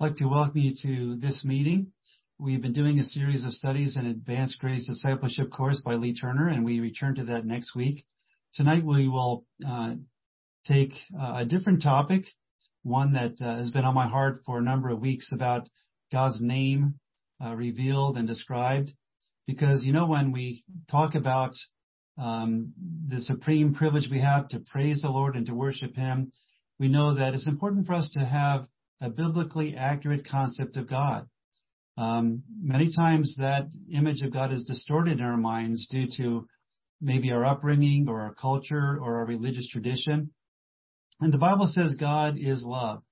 I'd like to welcome you to this meeting. We've been doing a series of studies in Advanced Grace Discipleship course by Lee Turner, and we return to that next week. Tonight we will uh, take uh, a different topic, one that uh, has been on my heart for a number of weeks about God's name uh, revealed and described. Because you know when we talk about um, the supreme privilege we have to praise the Lord and to worship Him, we know that it's important for us to have a biblically accurate concept of God. Um, many times that image of God is distorted in our minds due to maybe our upbringing or our culture or our religious tradition. And the Bible says God is love.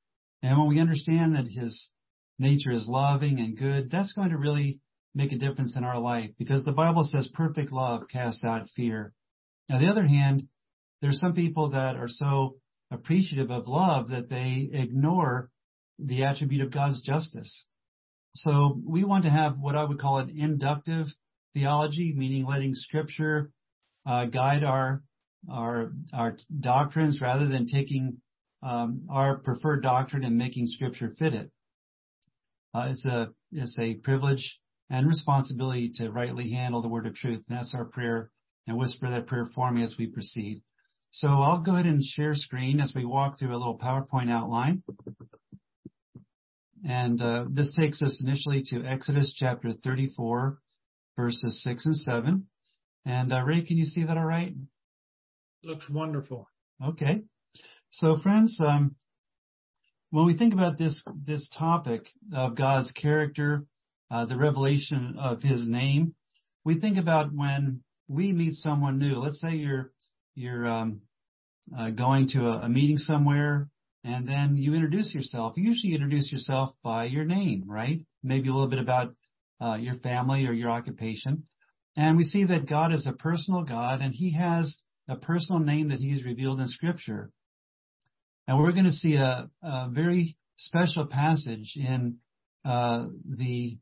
And when we understand that His nature is loving and good, that's going to really make a difference in our life because the Bible says perfect love casts out fear. On the other hand, there's some people that are so appreciative of love that they ignore the attribute of God's justice. So we want to have what I would call an inductive theology, meaning letting Scripture uh, guide our our our doctrines rather than taking um, our preferred doctrine and making Scripture fit it. Uh, it's a it's a privilege and responsibility to rightly handle the word of truth. And that's our prayer and whisper that prayer for me as we proceed. So I'll go ahead and share screen as we walk through a little PowerPoint outline. And uh, this takes us initially to Exodus chapter 34, verses 6 and 7. And uh, Ray, can you see that all right? Looks wonderful. Okay. So, friends, um, when we think about this this topic of God's character, uh, the revelation of His name, we think about when we meet someone new. Let's say you're you're um, uh, going to a, a meeting somewhere and then you introduce yourself. You usually introduce yourself by your name, right? Maybe a little bit about uh, your family or your occupation. And we see that God is a personal God and he has a personal name that he's revealed in scripture. And we're going to see a, a very special passage in uh, the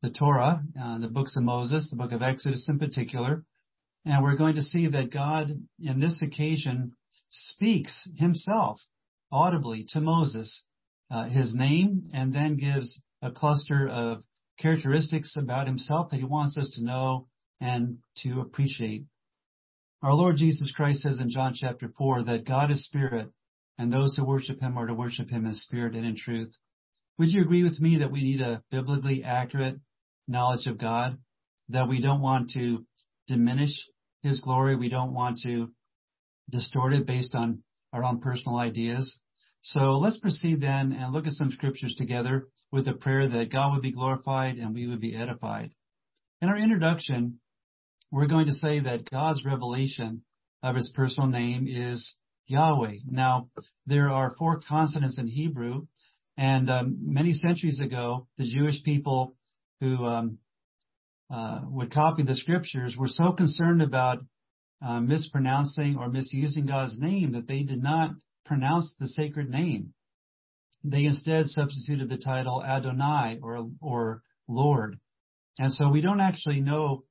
the Torah, uh, the books of Moses, the book of Exodus in particular. And we're going to see that God, in this occasion, speaks himself audibly to Moses uh, his name and then gives a cluster of characteristics about himself that he wants us to know and to appreciate. Our Lord Jesus Christ says in John chapter 4 that God is spirit and those who worship him are to worship him in spirit and in truth. Would you agree with me that we need a biblically accurate knowledge of God? That we don't want to diminish his glory. We don't want to distort it based on our own personal ideas. So let's proceed then and look at some scriptures together with a prayer that God would be glorified and we would be edified. In our introduction, we're going to say that God's revelation of his personal name is Yahweh. Now, there are four consonants in Hebrew, and um, many centuries ago, the Jewish people who um, uh, would copy the scriptures were so concerned about uh, mispronouncing or misusing God's name that they did not pronounce the sacred name. They instead substituted the title Adonai or, or Lord. And so we don't actually know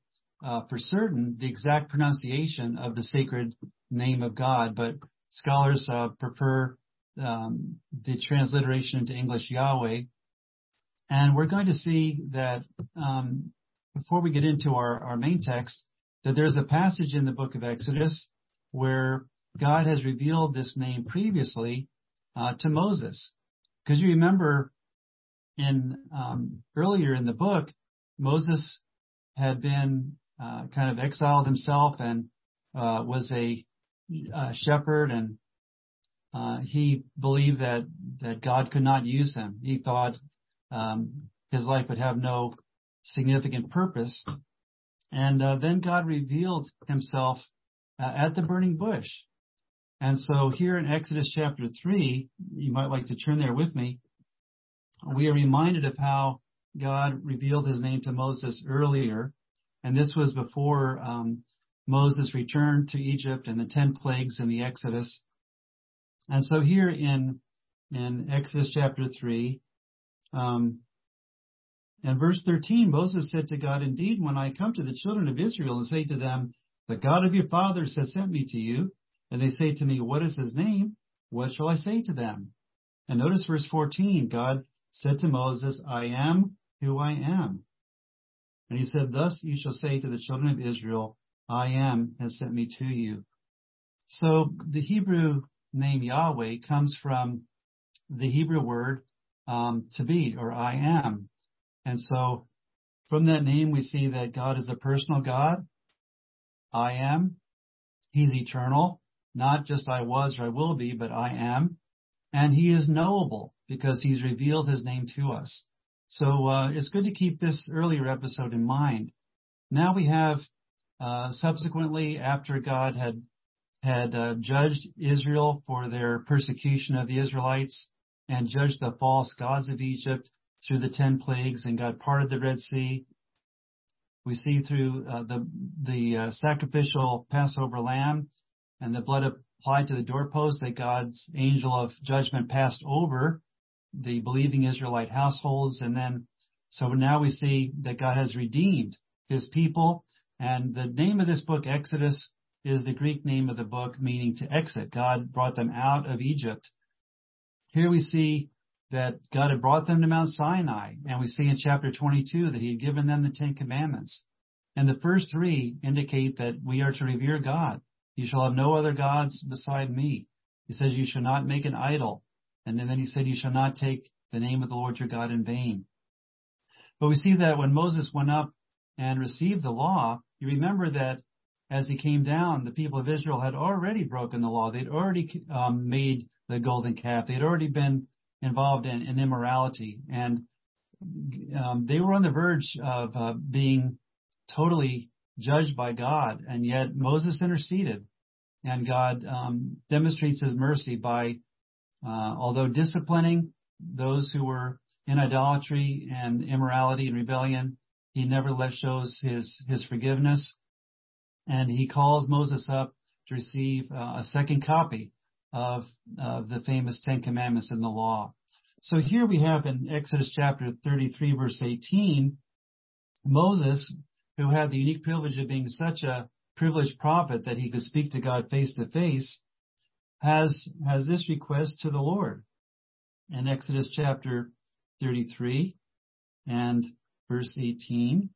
uh, for certain the exact pronunciation of the sacred name of God, but scholars uh, prefer um, the transliteration into English Yahweh. And we're going to see that um, before we get into our, our main text, that there's a passage in the book of Exodus where God has revealed this name previously uh, to Moses. Because you remember in um, earlier in the book, Moses had been uh, kind of exiled himself and uh, was a, a, shepherd, and uh, he believed that that God could not use him. He thought um, his life would have no significant purpose. And uh, then God revealed himself uh, at the burning bush. And so here in Exodus chapter 3, you might like to turn there with me, we are reminded of how God revealed his name to Moses earlier. And this was before um, Moses returned to Egypt and the 10 plagues in the Exodus. And so here in, in Exodus chapter 3, um, and verse 13, Moses said to God, Indeed, when I come to the children of Israel and say to them, The God of your fathers has sent me to you, and they say to me, What is his name? What shall I say to them? And notice verse 14, God said to Moses, I am who I am. And he said, Thus you shall say to the children of Israel, I am has sent me to you. So the Hebrew name Yahweh comes from the Hebrew word um, to be or I am. And so from that name we see that God is a personal God. I am. He's eternal, not just I was or I will be, but I am. And he is knowable because he's revealed his name to us. So uh, it's good to keep this earlier episode in mind. Now we have uh, subsequently, after God had had uh, judged Israel for their persecution of the Israelites and judged the false gods of Egypt through the ten plagues and God parted the Red Sea. We see through uh, the the uh, sacrificial Passover lamb and the blood applied to the doorpost that God's angel of judgment passed over the believing Israelite households. And then, so now we see that God has redeemed his people. And the name of this book, Exodus, is the Greek name of the book, meaning to exit. God brought them out of Egypt. Here we see that God had brought them to Mount Sinai, and we see in chapter 22 that He had given them the Ten Commandments. And the first three indicate that we are to revere God. You shall have no other gods beside me. He says you shall not make an idol. And then he said, You shall not take the name of the Lord your God in vain. But we see that when Moses went up and received the law, you remember that as he came down, the people of Israel had already broken the law. They'd already um, made the golden calf. They'd already been involved in, in immorality. And um, they were on the verge of uh, being totally judged by God. And yet Moses interceded. And God um, demonstrates his mercy by uh, although disciplining those who were in idolatry and immorality and rebellion, he nevertheless shows his, his forgiveness. And he calls Moses up to receive uh, a second copy of, of the famous Ten Commandments in the law. So here we have in Exodus chapter 33 verse 18, Moses, who had the unique privilege of being such a privileged prophet that he could speak to God face to face, has, has this request to the Lord. In Exodus chapter 33 and verse 18.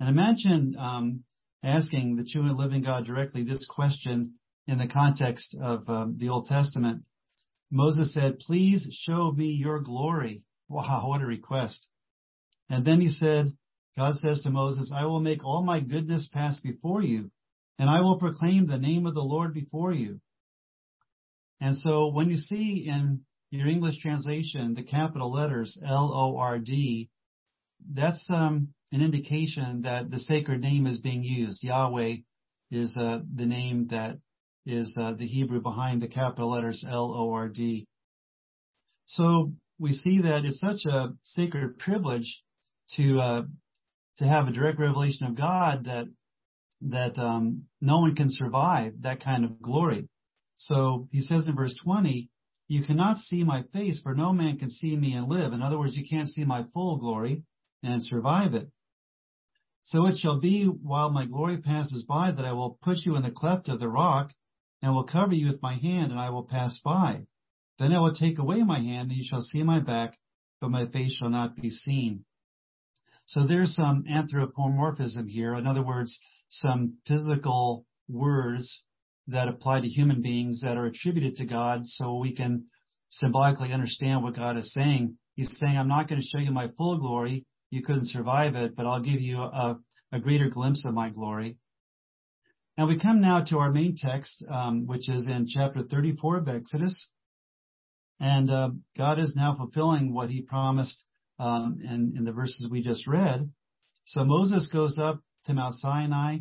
And imagine um, asking the true and living God directly this question in the context of um, the Old Testament. Moses said, Please show me your glory. Wow, what a request. And then he said, God says to Moses, I will make all my goodness pass before you, and I will proclaim the name of the Lord before you. And so when you see in your English translation the capital letters L O R D, that's um, an indication that the sacred name is being used. Yahweh is uh, the name that is uh, the Hebrew behind the capital letters L O R D. So we see that it's such a sacred privilege to uh, to have a direct revelation of God that that um, no one can survive that kind of glory. So he says in verse 20, you cannot see my face, for no man can see me and live. In other words, you can't see my full glory and survive it. So it shall be while my glory passes by that I will put you in the cleft of the rock and will cover you with my hand and I will pass by. Then I will take away my hand and you shall see my back, but my face shall not be seen. So there's some anthropomorphism here. In other words, some physical words that apply to human beings that are attributed to God so we can symbolically understand what God is saying. He's saying, I'm not going to show you my full glory. You couldn't survive it, but I'll give you a, a greater glimpse of my glory. And we come now to our main text, um, which is in chapter 34 of Exodus. And uh, God is now fulfilling what he promised um, in, in the verses we just read. So Moses goes up to Mount Sinai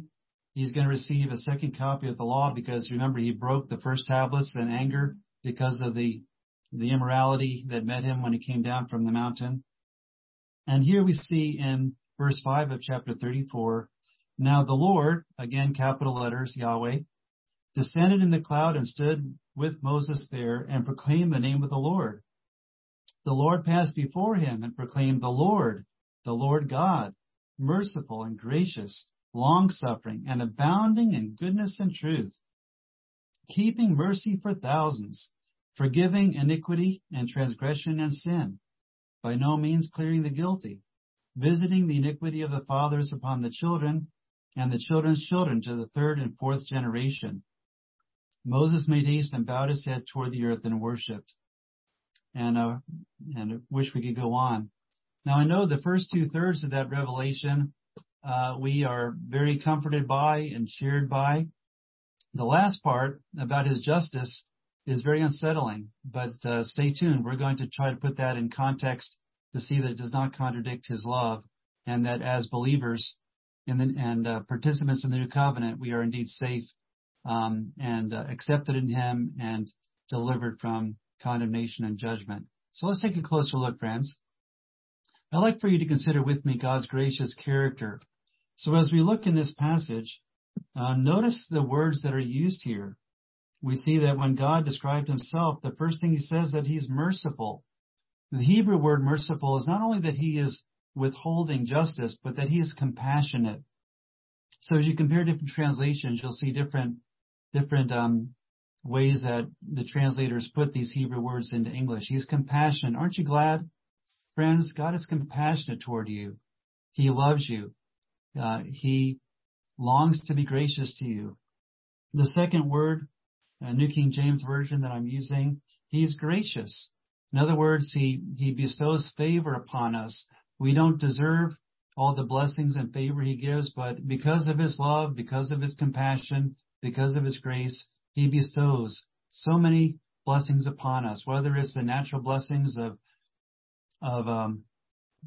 he's going to receive a second copy of the law because remember he broke the first tablets in anger because of the the immorality that met him when he came down from the mountain. And here we see in verse 5 of chapter 34, now the Lord, again capital letters, Yahweh, descended in the cloud and stood with Moses there and proclaimed the name of the Lord. The Lord passed before him and proclaimed the Lord, the Lord God, merciful and gracious, long-suffering, and abounding in goodness and truth, keeping mercy for thousands, forgiving iniquity and transgression and sin, by no means clearing the guilty, visiting the iniquity of the fathers upon the children and the children's children to the third and fourth generation. Moses made haste and bowed his head toward the earth and worshipped. And, uh, and wish we could go on. Now I know the first two thirds of that revelation, uh, we are very comforted by and cheered by. The last part about his justice is very unsettling, but uh, stay tuned. We're going to try to put that in context to see that it does not contradict his love and that as believers the, and uh, participants in the new covenant, we are indeed safe um, and uh, accepted in him and delivered from condemnation and judgment. So let's take a closer look, friends. I'd like for you to consider with me God's gracious character. So as we look in this passage, uh, notice the words that are used here we see that when God described himself, the first thing he says that he's merciful. The Hebrew word merciful is not only that he is withholding justice, but that he is compassionate. So as you compare different translations, you'll see different different um, ways that the translators put these Hebrew words into English. He's compassionate. Aren't you glad, friends? God is compassionate toward you. He loves you. Uh, he longs to be gracious to you. The second word uh, New King James Version that I'm using, He's gracious. In other words, He, He bestows favor upon us. We don't deserve all the blessings and favor He gives, but because of His love, because of His compassion, because of His grace, He bestows so many blessings upon us, whether it's the natural blessings of, of, um,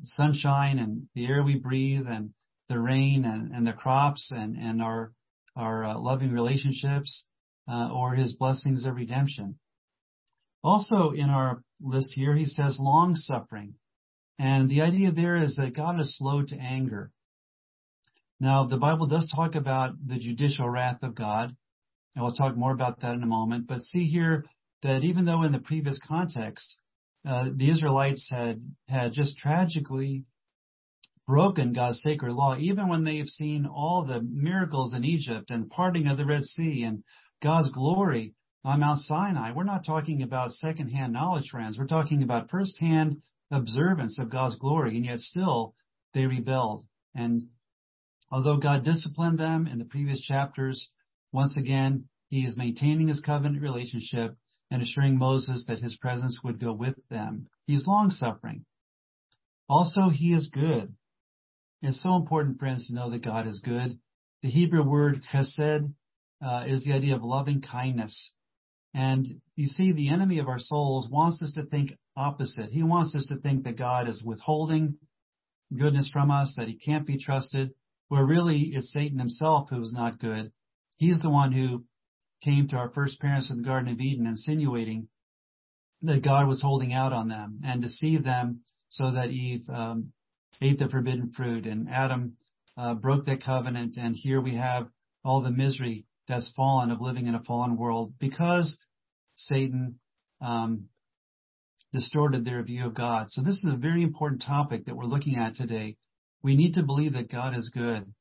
sunshine and the air we breathe and the rain and, and the crops and, and our, our uh, loving relationships, uh, or his blessings of redemption. Also in our list here, he says long suffering. And the idea there is that God is slow to anger. Now, the Bible does talk about the judicial wrath of God, and we'll talk more about that in a moment. But see here that even though in the previous context, uh, the Israelites had had just tragically broken God's sacred law, even when they've seen all the miracles in Egypt and the parting of the Red Sea and God's glory on Mount Sinai, we're not talking about secondhand knowledge, friends. We're talking about firsthand observance of God's glory, and yet still they rebelled. And although God disciplined them in the previous chapters, once again, he is maintaining his covenant relationship and assuring Moses that his presence would go with them. He's long suffering. Also, he is good. It's so important, friends, to know that God is good. The Hebrew word chesed uh, is the idea of loving kindness. And you see, the enemy of our souls wants us to think opposite. He wants us to think that God is withholding goodness from us, that he can't be trusted, where really it's Satan himself who is not good. He's the one who came to our first parents in the Garden of Eden insinuating that God was holding out on them and deceived them so that Eve um, ate the forbidden fruit and Adam uh, broke that covenant. And here we have all the misery that's fallen of living in a fallen world because Satan um, distorted their view of God. So this is a very important topic that we're looking at today. We need to believe that God is good.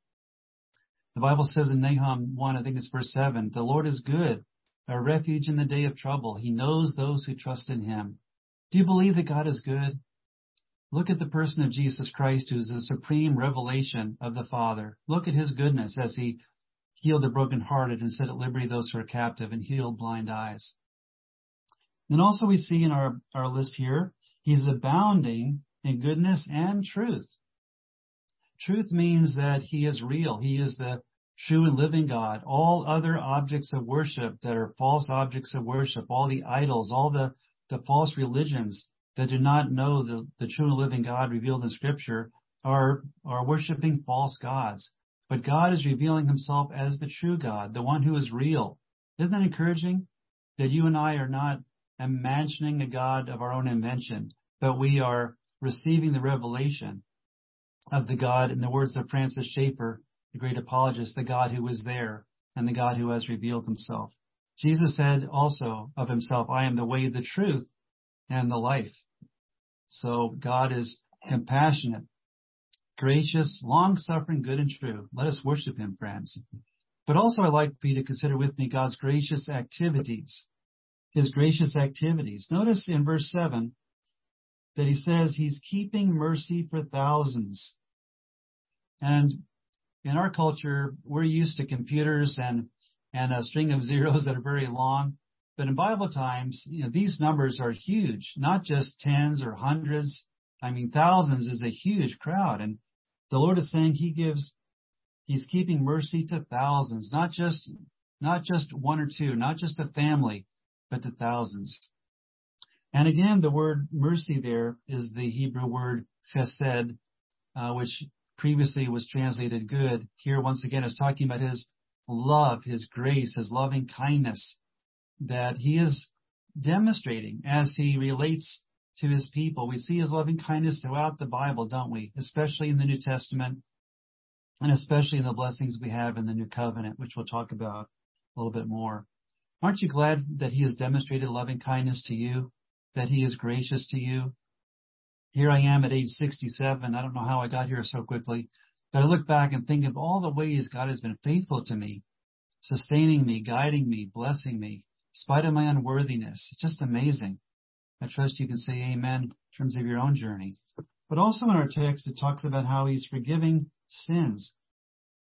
The Bible says in Nahum 1, I think it's verse 7, the Lord is good, a refuge in the day of trouble. He knows those who trust in him. Do you believe that God is good? Look at the person of Jesus Christ, who is the supreme revelation of the Father. Look at his goodness as he healed the brokenhearted and set at liberty those who are captive and healed blind eyes. And also we see in our, our list here, he's abounding in goodness and truth. Truth means that he is real. He is the true and living God. All other objects of worship that are false objects of worship, all the idols, all the, the false religions that do not know the, the true and living God revealed in scripture are, are worshiping false gods. But God is revealing himself as the true God, the one who is real. Isn't that encouraging? That you and I are not imagining a God of our own invention, but we are receiving the revelation of the God, in the words of Francis Schaeffer, the great apologist, the God who was there and the God who has revealed himself. Jesus said also of himself, I am the way, the truth, and the life. So God is compassionate gracious, long-suffering, good and true. Let us worship him, friends. But also I'd like for you to consider with me God's gracious activities. His gracious activities. Notice in verse 7, that he says he's keeping mercy for thousands. And in our culture, we're used to computers and, and a string of zeros that are very long. But in Bible times, you know, these numbers are huge, not just tens or hundreds. I mean, thousands is a huge crowd. And the Lord is saying he gives, he's keeping mercy to thousands, not just, not just one or two, not just a family, but to thousands. And again, the word mercy there is the Hebrew word chesed, uh, which previously was translated good. Here, once again, is talking about his love, his grace, his loving kindness that he is demonstrating as he relates to his people. We see his loving kindness throughout the Bible, don't we? Especially in the New Testament and especially in the blessings we have in the New Covenant, which we'll talk about a little bit more. Aren't you glad that he has demonstrated loving kindness to you? That he is gracious to you? Here I am at age 67. I don't know how I got here so quickly, but I look back and think of all the ways God has been faithful to me, sustaining me, guiding me, blessing me, in spite of my unworthiness. It's just amazing. I trust you can say amen in terms of your own journey. But also in our text, it talks about how he's forgiving sins.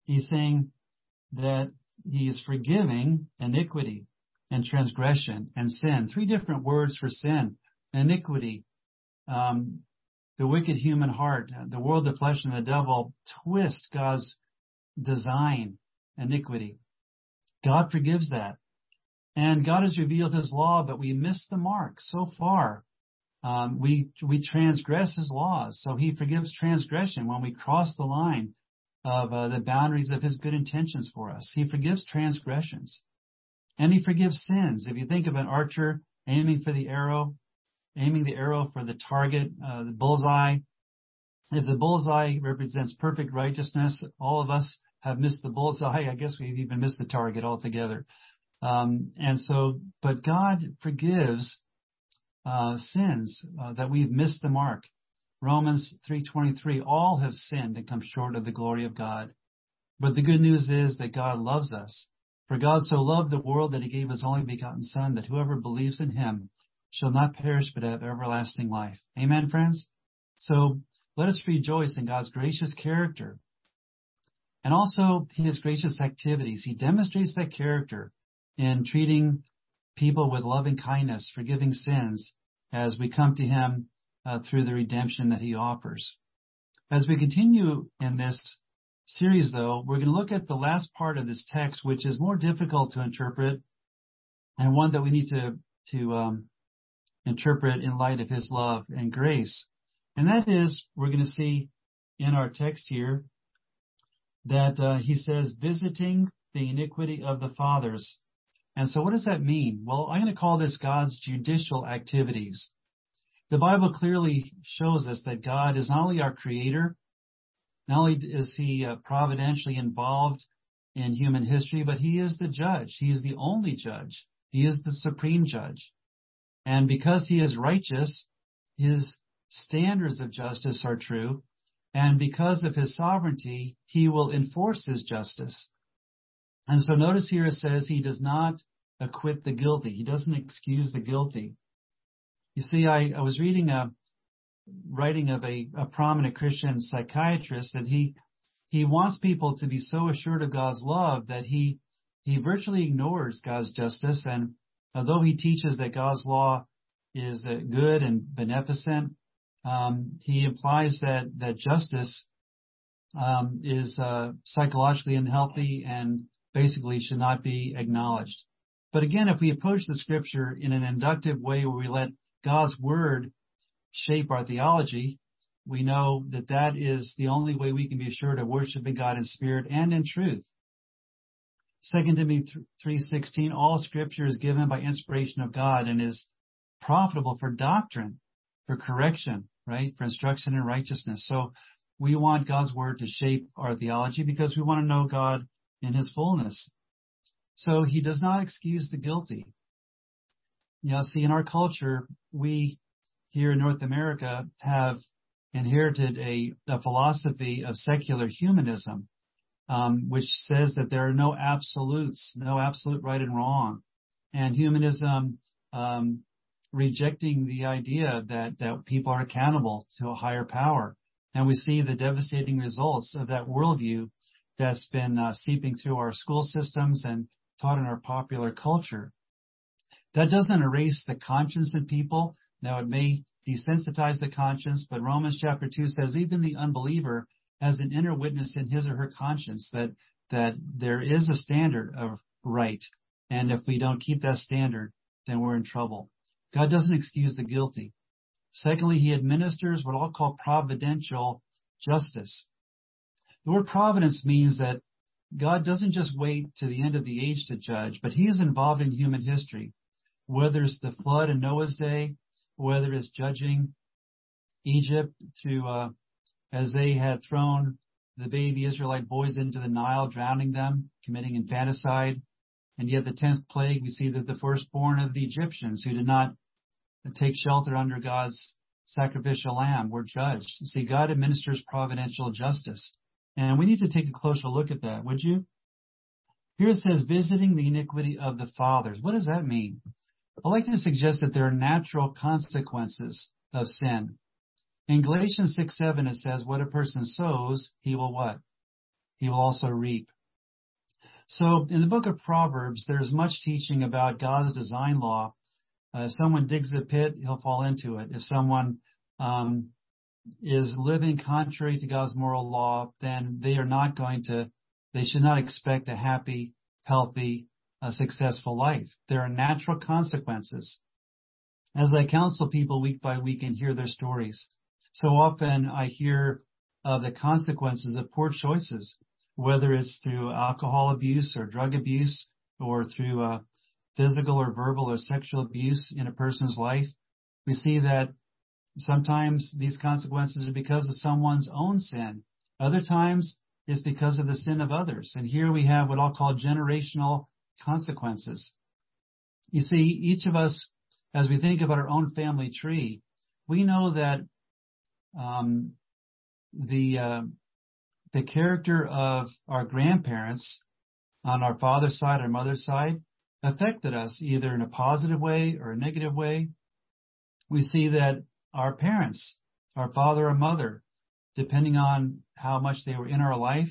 He's saying that he is forgiving iniquity and transgression and sin. Three different words for sin. Iniquity, um, the wicked human heart, the world, the flesh, and the devil twist God's design, iniquity. God forgives that. And God has revealed His law, but we miss the mark so far. Um, we we transgress His laws, so He forgives transgression when we cross the line of uh, the boundaries of His good intentions for us. He forgives transgressions, and He forgives sins. If you think of an archer aiming for the arrow, aiming the arrow for the target, uh, the bullseye. If the bullseye represents perfect righteousness, all of us have missed the bullseye. I guess we've even missed the target altogether. Um, and so, but God forgives uh, sins uh, that we've missed the mark. Romans 3:23, all have sinned and come short of the glory of God. But the good news is that God loves us. For God so loved the world that he gave his only begotten Son, that whoever believes in him shall not perish but have everlasting life. Amen, friends? So let us rejoice in God's gracious character and also his gracious activities. He demonstrates that character in treating people with loving kindness, forgiving sins as we come to him uh, through the redemption that he offers. As we continue in this series though, we're going to look at the last part of this text, which is more difficult to interpret and one that we need to, to um, interpret in light of his love and grace. And that is, we're going to see in our text here that uh, he says, visiting the iniquity of the fathers. And so what does that mean? Well, I'm going to call this God's judicial activities. The Bible clearly shows us that God is not only our creator, not only is he uh, providentially involved in human history, but he is the judge. He is the only judge. He is the supreme judge. And because he is righteous, his standards of justice are true. And because of his sovereignty, he will enforce his justice. And so notice here it says he does not acquit the guilty. He doesn't excuse the guilty. You see, I, I was reading a writing of a, a prominent Christian psychiatrist that he he wants people to be so assured of God's love that he he virtually ignores God's justice and although he teaches that God's law is uh, good and beneficent, um, he implies that that justice um, is uh, psychologically unhealthy and basically should not be acknowledged. But again, if we approach the scripture in an inductive way where we let God's word shape our theology, we know that that is the only way we can be assured of worshiping God in spirit and in truth. 2 Timothy 3:16 all scripture is given by inspiration of God and is profitable for doctrine, for correction, right? For instruction in righteousness. So we want God's word to shape our theology because we want to know God in his fullness. So he does not excuse the guilty. You know, see, in our culture, we here in North America have inherited a, a philosophy of secular humanism um, which says that there are no absolutes, no absolute right and wrong. And humanism um, rejecting the idea that, that people are accountable to a higher power. And we see the devastating results of that worldview that's been uh, seeping through our school systems and taught in our popular culture. That doesn't erase the conscience in people. Now it may desensitize the conscience, but Romans chapter 2 says even the unbeliever has an inner witness in his or her conscience that, that there is a standard of right. And if we don't keep that standard, then we're in trouble. God doesn't excuse the guilty. Secondly, he administers what I'll call providential justice. The word providence means that God doesn't just wait to the end of the age to judge, but he is involved in human history. Whether it's the flood in Noah's day, whether it's judging Egypt through, uh, as they had thrown the baby Israelite boys into the Nile, drowning them, committing infanticide. And yet the tenth plague, we see that the firstborn of the Egyptians who did not take shelter under God's sacrificial lamb were judged. See, God administers providential justice. And we need to take a closer look at that, would you? Here it says, visiting the iniquity of the fathers. What does that mean? I'd like to suggest that there are natural consequences of sin. In Galatians 6, 7, it says, what a person sows, he will what? He will also reap. So in the book of Proverbs, there's much teaching about God's design law. Uh, if someone digs a pit, he'll fall into it. If someone um, is living contrary to God's moral law, then they are not going to, they should not expect a happy, healthy, uh, successful life. There are natural consequences. As I counsel people week by week and hear their stories, so often I hear of the consequences of poor choices, whether it's through alcohol abuse or drug abuse or through uh, physical or verbal or sexual abuse in a person's life. We see that Sometimes these consequences are because of someone's own sin. Other times it's because of the sin of others. And here we have what I'll call generational consequences. You see, each of us, as we think about our own family tree, we know that um, the uh, the character of our grandparents on our father's side or mother's side affected us either in a positive way or a negative way. We see that our parents, our father or mother, depending on how much they were in our life,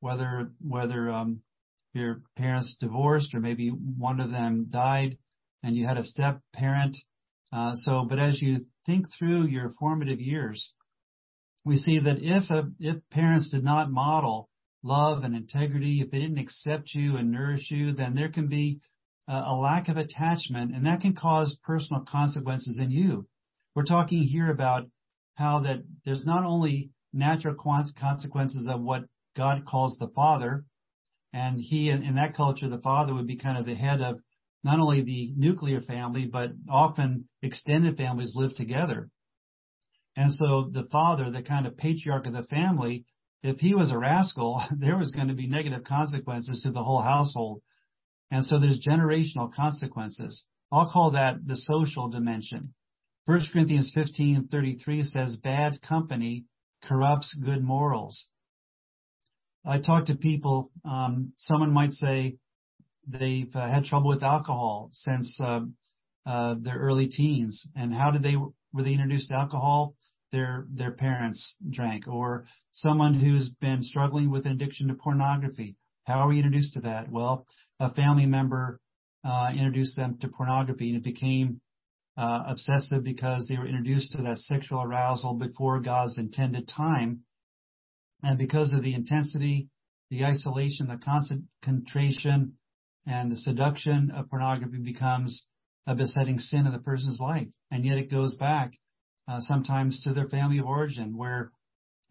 whether whether um, your parents divorced or maybe one of them died and you had a step parent. Uh, so, but as you think through your formative years, we see that if a, if parents did not model love and integrity, if they didn't accept you and nourish you, then there can be a, a lack of attachment, and that can cause personal consequences in you. We're talking here about how that there's not only natural consequences of what God calls the father, and he in, that culture, the father would be kind of the head of not only the nuclear family, but often extended families live together. And so the father, the kind of patriarch of the family, if he was a rascal, there was going to be negative consequences to the whole household. And so there's generational consequences. I'll call that the social dimension. 1 Corinthians 15:33 says, "Bad company corrupts good morals." I talk to people. Um, someone might say they've uh, had trouble with alcohol since uh, uh, their early teens, and how did they were they introduced to alcohol? Their their parents drank, or someone who's been struggling with an addiction to pornography. How are we introduced to that? Well, a family member uh, introduced them to pornography, and it became uh, obsessive because they were introduced to that sexual arousal before God's intended time. And because of the intensity, the isolation, the concentration, and the seduction of pornography becomes a besetting sin of the person's life. And yet it goes back uh, sometimes to their family of origin where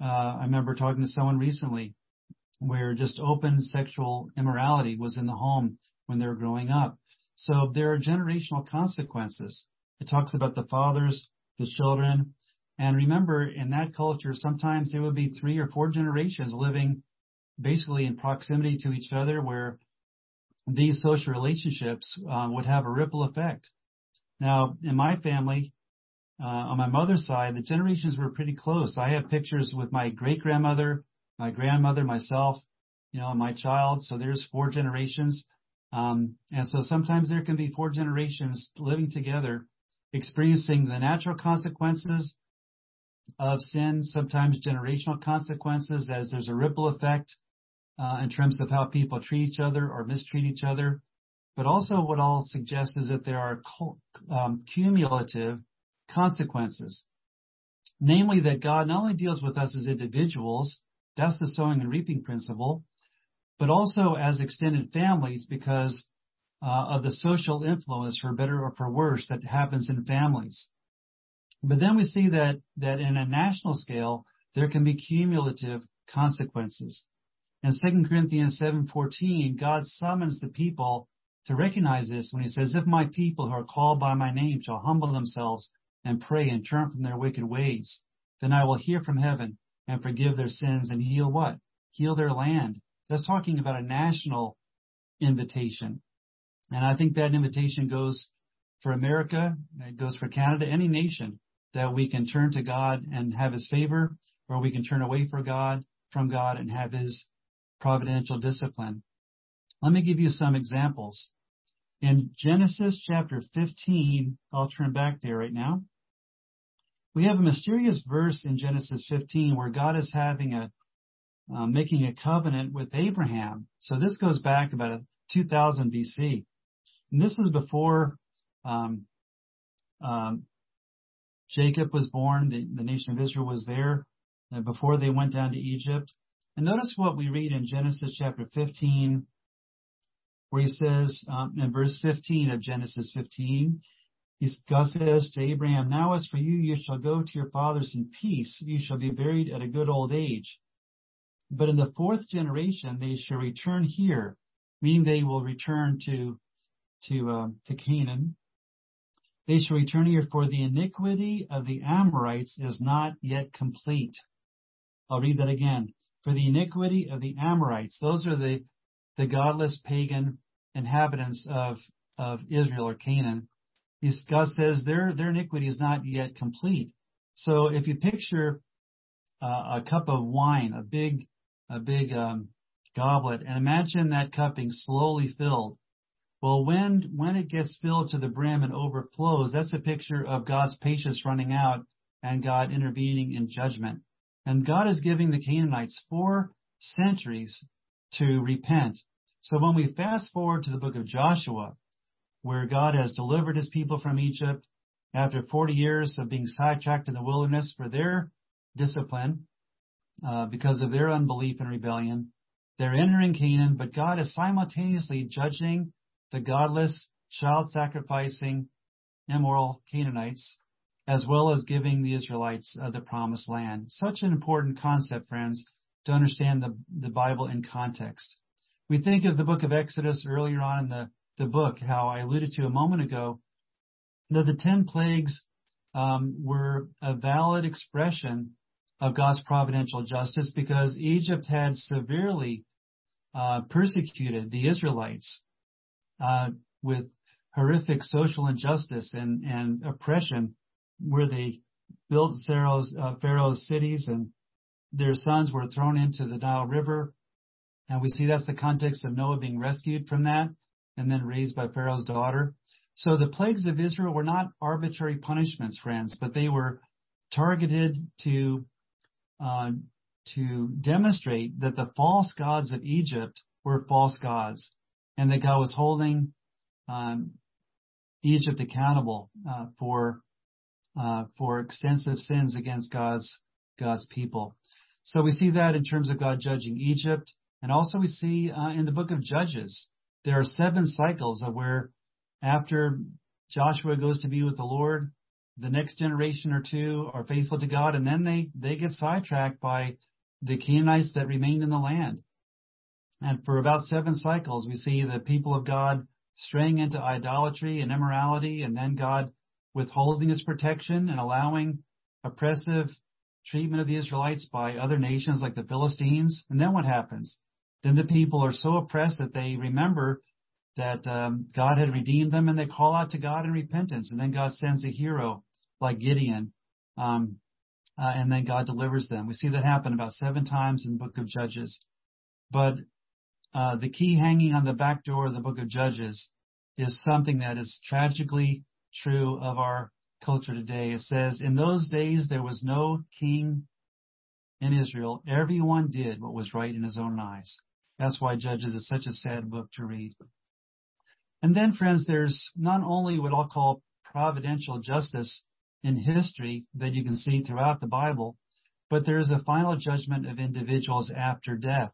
uh, I remember talking to someone recently where just open sexual immorality was in the home when they were growing up. So there are generational consequences. It talks about the fathers, the children. And remember, in that culture, sometimes there would be three or four generations living basically in proximity to each other where these social relationships uh, would have a ripple effect. Now, in my family, uh, on my mother's side, the generations were pretty close. I have pictures with my great grandmother, my grandmother, myself, you know, my child. So there's four generations. Um, and so sometimes there can be four generations living together experiencing the natural consequences of sin, sometimes generational consequences, as there's a ripple effect uh, in terms of how people treat each other or mistreat each other. But also, what I'll suggest is that there are um, cumulative consequences. Namely, that God not only deals with us as individuals, that's the sowing and reaping principle, but also as extended families because uh, of the social influence, for better or for worse, that happens in families. But then we see that that in a national scale, there can be cumulative consequences. In 2 Chronicles 7:14, God summons the people to recognize this when he says, If my people who are called by my name shall humble themselves and pray and turn from their wicked ways, then I will hear from heaven and forgive their sins and heal what? Heal their land. That's talking about a national invitation. And I think that invitation goes for America, it goes for Canada, any nation that we can turn to God and have his favor, or we can turn away from God, from God and have his providential discipline. Let me give you some examples. In Genesis chapter 15, I'll turn back there right now. We have a mysterious verse in Genesis 15 where God is having a uh, making a covenant with Abraham. So this goes back about 2000 BC. And this is before um, um, Jacob was born, the, the, nation of Israel was there, uh, before they went down to Egypt. And notice what we read in Genesis chapter 15, where he says, um, in verse 15 of Genesis 15, God says to Abraham, Now as for you, you shall go to your fathers in peace. You shall be buried at a good old age. But in the fourth generation, they shall return here, meaning they will return to to um, to Canaan. They shall return here, for the iniquity of the Amorites is not yet complete. I'll read that again. For the iniquity of the Amorites, those are the the godless pagan inhabitants of of Israel or Canaan. He's, God says their their iniquity is not yet complete. So if you picture uh, a cup of wine, a big a big um, goblet, and imagine that cup being slowly filled. Well, when when it gets filled to the brim and overflows, that's a picture of God's patience running out and God intervening in judgment. And God is giving the Canaanites four centuries to repent. So when we fast forward to the book of Joshua, where God has delivered his people from Egypt after 40 years of being sidetracked in the wilderness for their discipline, uh, because of their unbelief and rebellion. They're entering Canaan, but God is simultaneously judging the godless, child sacrificing, immoral Canaanites, as well as giving the Israelites uh, the promised land. Such an important concept, friends, to understand the, the Bible in context. We think of the book of Exodus earlier on in the, the book, how I alluded to a moment ago, that the ten plagues um, were a valid expression of God's providential justice because Egypt had severely uh, persecuted the Israelites with horrific social injustice and, and oppression, where they built Pharaoh's, uh, Pharaoh's cities and their sons were thrown into the Nile River. And we see that's the context of Noah being rescued from that and then raised by Pharaoh's daughter. So the plagues of Israel were not arbitrary punishments, friends, but they were targeted to uh, to demonstrate that the false gods of Egypt were false gods, and that God was holding um, Egypt accountable uh, for uh, for extensive sins against God's God's people. So we see that in terms of God judging Egypt, and also we see uh, in the book of Judges there are seven cycles of where after Joshua goes to be with the Lord, the next generation or two are faithful to God, and then they, they get sidetracked by the Canaanites that remained in the land. And for about seven cycles, we see the people of God straying into idolatry and immorality, and then God withholding his protection and allowing oppressive treatment of the Israelites by other nations like the Philistines. And then what happens? Then the people are so oppressed that they remember that um, God had redeemed them and they call out to God in repentance. And then God sends a hero like Gideon. Um, uh, and then God delivers them. We see that happen about seven times in the book of Judges. But uh, the key hanging on the back door of the book of Judges is something that is tragically true of our culture today. It says, in those days there was no king in Israel. Everyone did what was right in his own eyes. That's why Judges is such a sad book to read. And then, friends, there's not only what I'll call providential justice in history that you can see throughout the Bible, but there is a final judgment of individuals after death.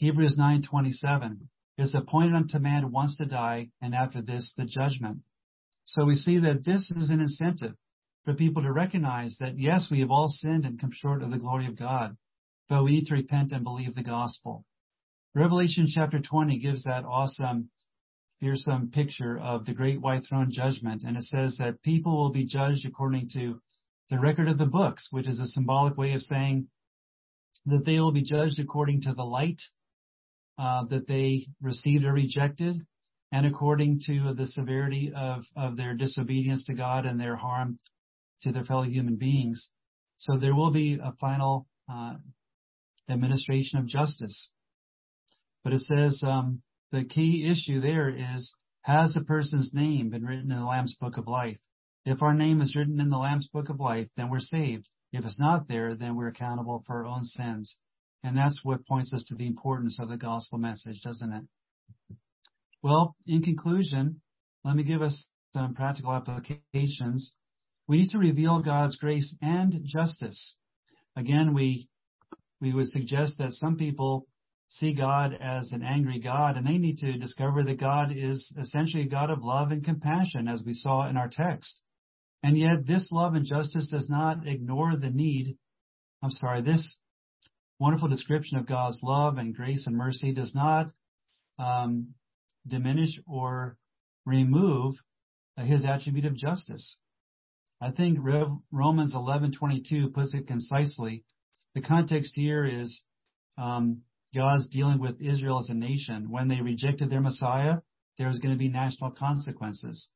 Hebrews 9:27 is appointed unto man once to die, and after this the judgment. So we see that this is an incentive for people to recognize that yes, we have all sinned and come short of the glory of God, but we need to repent and believe the gospel. Revelation chapter 20 gives that awesome fearsome picture of the great white throne judgment. And it says that people will be judged according to the record of the books, which is a symbolic way of saying that they will be judged according to the light that they received or rejected, and according to the severity of, of their disobedience to God and their harm to their fellow human beings. So there will be a final uh, administration of justice. But it says um, the key issue there is, has a person's name been written in the Lamb's Book of Life? If our name is written in the Lamb's Book of Life, then we're saved. If it's not there, then we're accountable for our own sins. And that's what points us to the importance of the gospel message, doesn't it? Well, in conclusion, let me give us some practical applications. We need to reveal God's grace and justice. Again, we, we would suggest that some people see God as an angry God, and they need to discover that God is essentially a God of love and compassion, as we saw in our text. And yet, this love and justice does not ignore the need. I'm sorry, this wonderful description of God's love and grace and mercy does not um, diminish or remove his attribute of justice. I think Romans 11:22 puts it concisely. The context here is um, God's dealing with Israel as a nation. When they rejected their Messiah, there was going to be national consequences.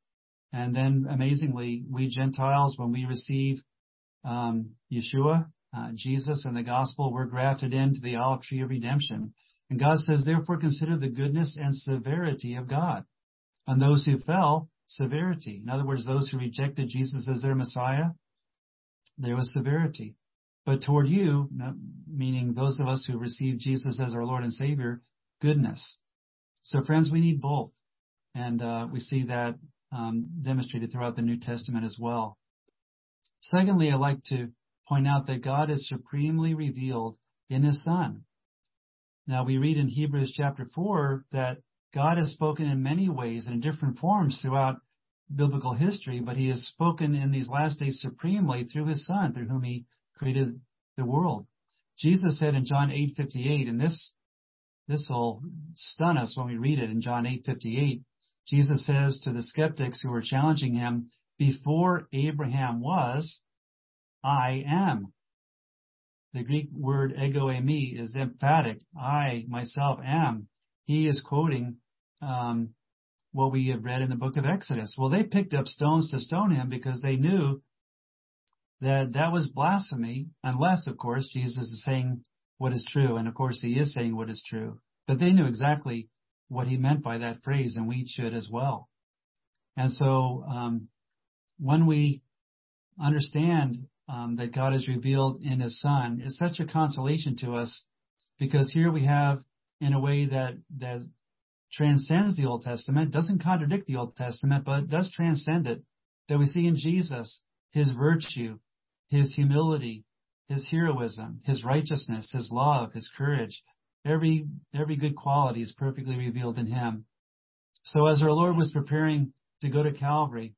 And then amazingly, we Gentiles, when we receive um, Yeshua, uh, Jesus, and the gospel, we're grafted into the olive tree of redemption. And God says, therefore consider the goodness and severity of God. On those who fell, severity. In other words, those who rejected Jesus as their Messiah, there was severity. But toward you, meaning those of us who receive Jesus as our Lord and Savior, goodness. So friends, we need both. And uh, we see that um, demonstrated throughout the New Testament as well. Secondly, I'd like to point out that God is supremely revealed in His Son. Now we read in Hebrews chapter 4 that God has spoken in many ways and in different forms throughout biblical history, but He has spoken in these last days supremely through His Son, through whom He created the world. Jesus said in John 8:58, and this this will stun us when we read it in John 8:58. Jesus says to the skeptics who were challenging him, "Before Abraham was, I am." The Greek word ego eimi is emphatic. I myself am. He is quoting um, what we have read in the book of Exodus. Well, they picked up stones to stone him because they knew that that was blasphemy, unless, of course, Jesus is saying what is true. And of course, he is saying what is true. But they knew exactly what he meant by that phrase, and we should as well. And so, um, when we understand um, that God is revealed in His Son, is such a consolation to us because here we have, in a way that that transcends the Old Testament, doesn't contradict the Old Testament, but does transcend it, that we see in Jesus His virtue, his humility, his heroism, his righteousness, his love, his courage. Every, every good quality is perfectly revealed in him. So as our Lord was preparing to go to Calvary,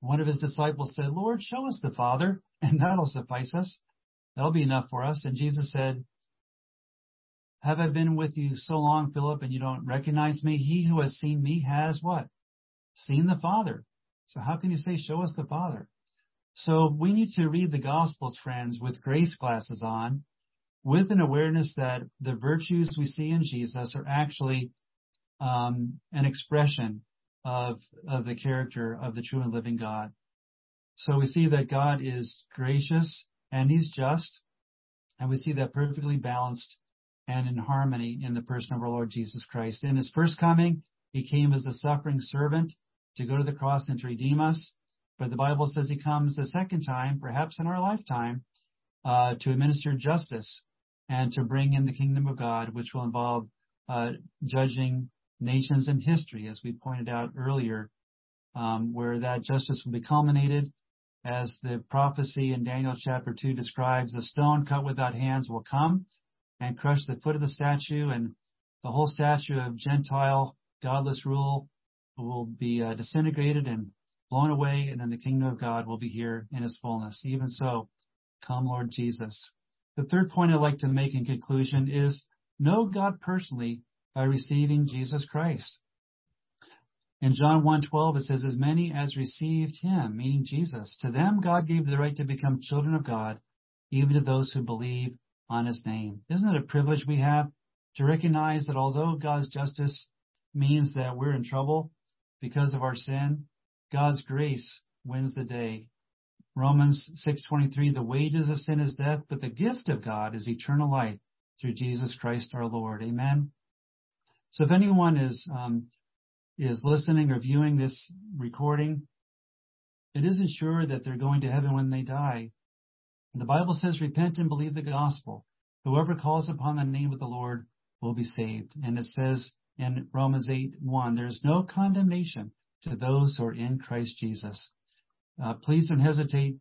one of his disciples said, Lord, show us the Father, and that'll suffice us. That'll be enough for us. And Jesus said, Have I been with you so long, Philip, and you don't recognize me? He who has seen me has what? Seen the Father. So how can you say, Show us the Father? So we need to read the Gospels, friends, with grace glasses on, with an awareness that the virtues we see in Jesus are actually um, an expression of, of the character of the true and living God. So we see that God is gracious and He's just, and we see that perfectly balanced and in harmony in the person of our Lord Jesus Christ. In His first coming, He came as a suffering servant to go to the cross and to redeem us. but the Bible says he comes the second time, perhaps in our lifetime, uh, to administer justice and to bring in the kingdom of God, which will involve uh, judging nations and history, as we pointed out earlier, um, where that justice will be culminated as the prophecy in Daniel chapter 2 describes, the stone cut without hands will come and crush the foot of the statue, and the whole statue of Gentile godless rule will be uh, disintegrated and blown away, and then the kingdom of God will be here in its fullness. Even so, come Lord Jesus. The third point I'd like to make in conclusion is know God personally by receiving Jesus Christ. In John 1:12 it says, "As many as received Him, meaning Jesus, to them God gave the right to become children of God, even to those who believe on His name." Isn't it a privilege we have to recognize that although God's justice means that we're in trouble because of our sin, God's grace wins the day. Romans 6:23, "The wages of sin is death, but the gift of God is eternal life through Jesus Christ our Lord." Amen. So if anyone is um, is listening or viewing this recording, it isn't sure that they're going to heaven when they die. The Bible says, repent and believe the gospel. Whoever calls upon the name of the Lord will be saved. And it says in Romans 8, 1, there's no condemnation to those who are in Christ Jesus. Uh, please don't hesitate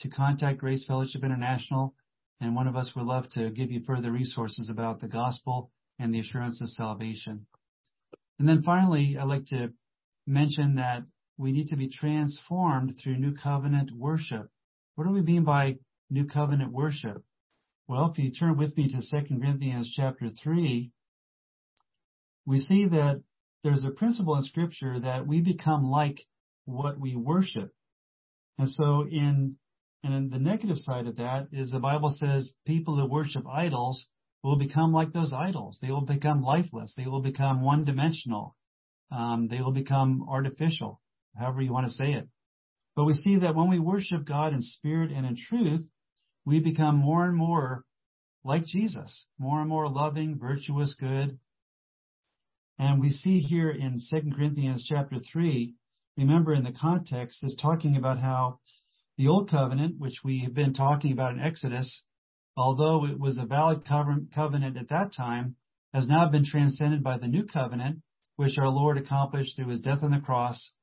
to contact Grace Fellowship International, and one of us would love to give you further resources about the gospel and the assurance of salvation. And then finally, I'd like to mention that we need to be transformed through new covenant worship. What do we mean by new covenant worship? Well, if you turn with me to 2 Corinthians chapter 3, we see that there's a principle in scripture that we become like what we worship. And so in, and the negative side of that is the Bible says people who worship idols will become like those idols. They will become lifeless. They will become one dimensional. Um, they will become artificial, however you want to say it. But we see that when we worship God in spirit and in truth, we become more and more like Jesus, more and more loving, virtuous, good. And we see here in 2 Corinthians chapter 3, remember in the context is talking about how the old covenant, which we have been talking about in Exodus, although it was a valid covenant at that time, has now been transcended by the new covenant, which our Lord accomplished through his death on the cross.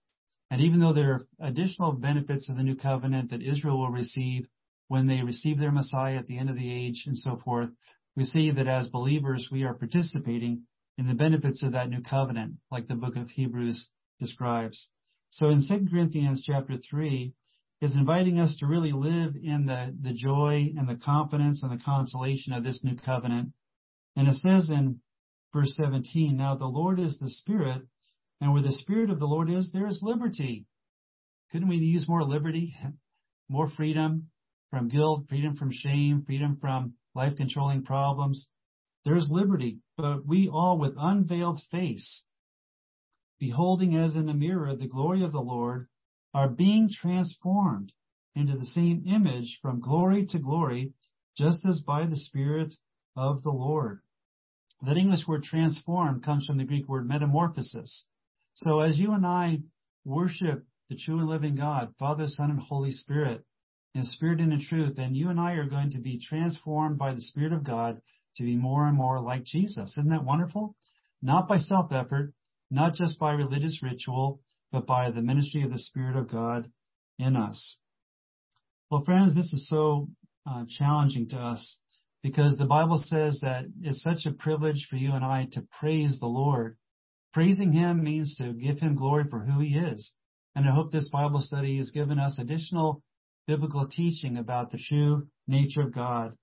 And even though there are additional benefits of the new covenant that Israel will receive when they receive their Messiah at the end of the age and so forth, we see that as believers we are participating in the benefits of that new covenant, like the book of Hebrews describes. So in 2 Corinthians chapter 3, is inviting us to really live in the, the joy and the confidence and the consolation of this new covenant. And it says in verse 17, now the Lord is the Spirit, and where the Spirit of the Lord is, there is liberty. Couldn't we use more liberty, more freedom from guilt, freedom from shame, freedom from life controlling problems? There's liberty, but we all with unveiled face, beholding as in a mirror the glory of the Lord, are being transformed into the same image from glory to glory, just as by the Spirit of the Lord. That English word transformed comes from the Greek word metamorphosis. So as you and I worship the true and living God, Father, Son, and Holy Spirit, in spirit and in truth, and you and I are going to be transformed by the Spirit of God to be more and more like Jesus. Isn't that wonderful? Not by self effort, not just by religious ritual, but by the ministry of the Spirit of God in us. Well, friends, this is so uh, challenging to us because the Bible says that it's such a privilege for you and I to praise the Lord. Praising Him means to give Him glory for who He is. And I hope this Bible study has given us additional biblical teaching about the true nature of God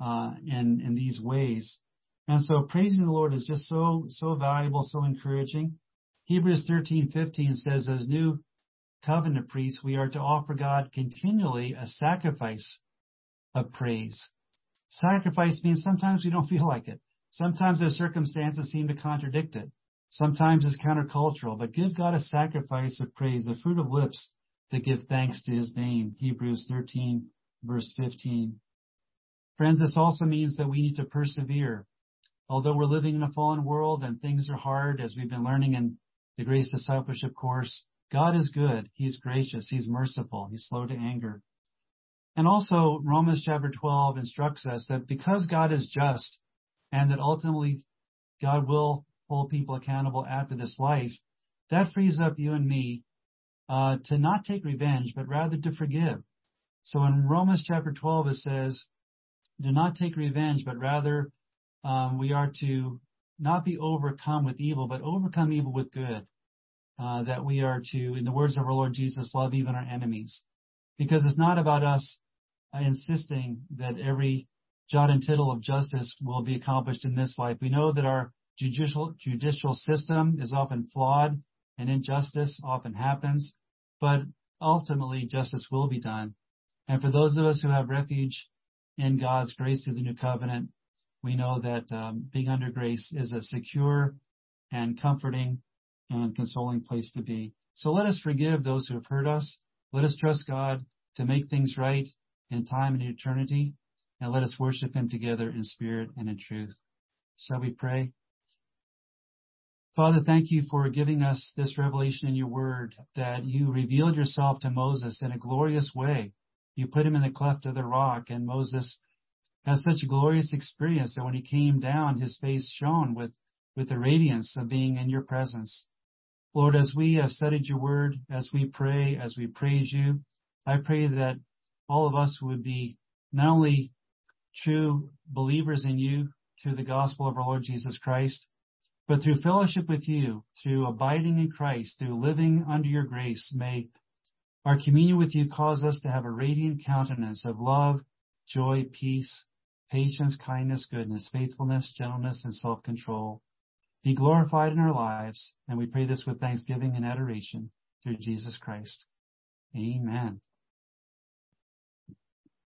uh, in, in these ways. And so praising the Lord is just so, so valuable, so encouraging. Hebrews 13:15 says, as new covenant priests, we are to offer God continually a sacrifice of praise. Sacrifice means sometimes we don't feel like it. Sometimes the circumstances seem to contradict it. Sometimes it's countercultural, but give God a sacrifice of praise, the fruit of lips that give thanks to his name. Hebrews 13 verse 15. Friends, this also means that we need to persevere. Although we're living in a fallen world and things are hard, as we've been learning in the Grace Discipleship course, God is good. He's gracious. He's merciful. He's slow to anger. And also Romans chapter 12 instructs us that because God is just and that ultimately God will hold people accountable after this life, that frees up you and me uh, to not take revenge, but rather to forgive. So in Romans chapter 12 it says, do not take revenge, but rather um, we are to not be overcome with evil, but overcome evil with good. Uh, that we are to, in the words of our Lord Jesus, love even our enemies. Because it's not about us uh, insisting that every jot and tittle of justice will be accomplished in this life. We know that our judicial, judicial system is often flawed and injustice often happens, but ultimately justice will be done. And for those of us who have refuge in God's grace through the new covenant, we know that um, being under grace is a secure and comforting and consoling place to be. So let us forgive those who have hurt us. Let us trust God to make things right in time and eternity. And let us worship Him together in spirit and in truth. Shall we pray? Father, thank you for giving us this revelation in your word that you revealed yourself to Moses in a glorious way. You put him in the cleft of the rock and Moses had such a glorious experience that when he came down, his face shone with, with the radiance of being in your presence. Lord, as we have studied your word, as we pray, as we praise you, I pray that all of us would be not only true believers in you through the gospel of our Lord Jesus Christ, but through fellowship with you, through abiding in Christ, through living under your grace, may our communion with you cause us to have a radiant countenance of love, joy, peace, patience, kindness, goodness, faithfulness, gentleness, and self-control. Be glorified in our lives, and we pray this with thanksgiving and adoration through Jesus Christ. Amen.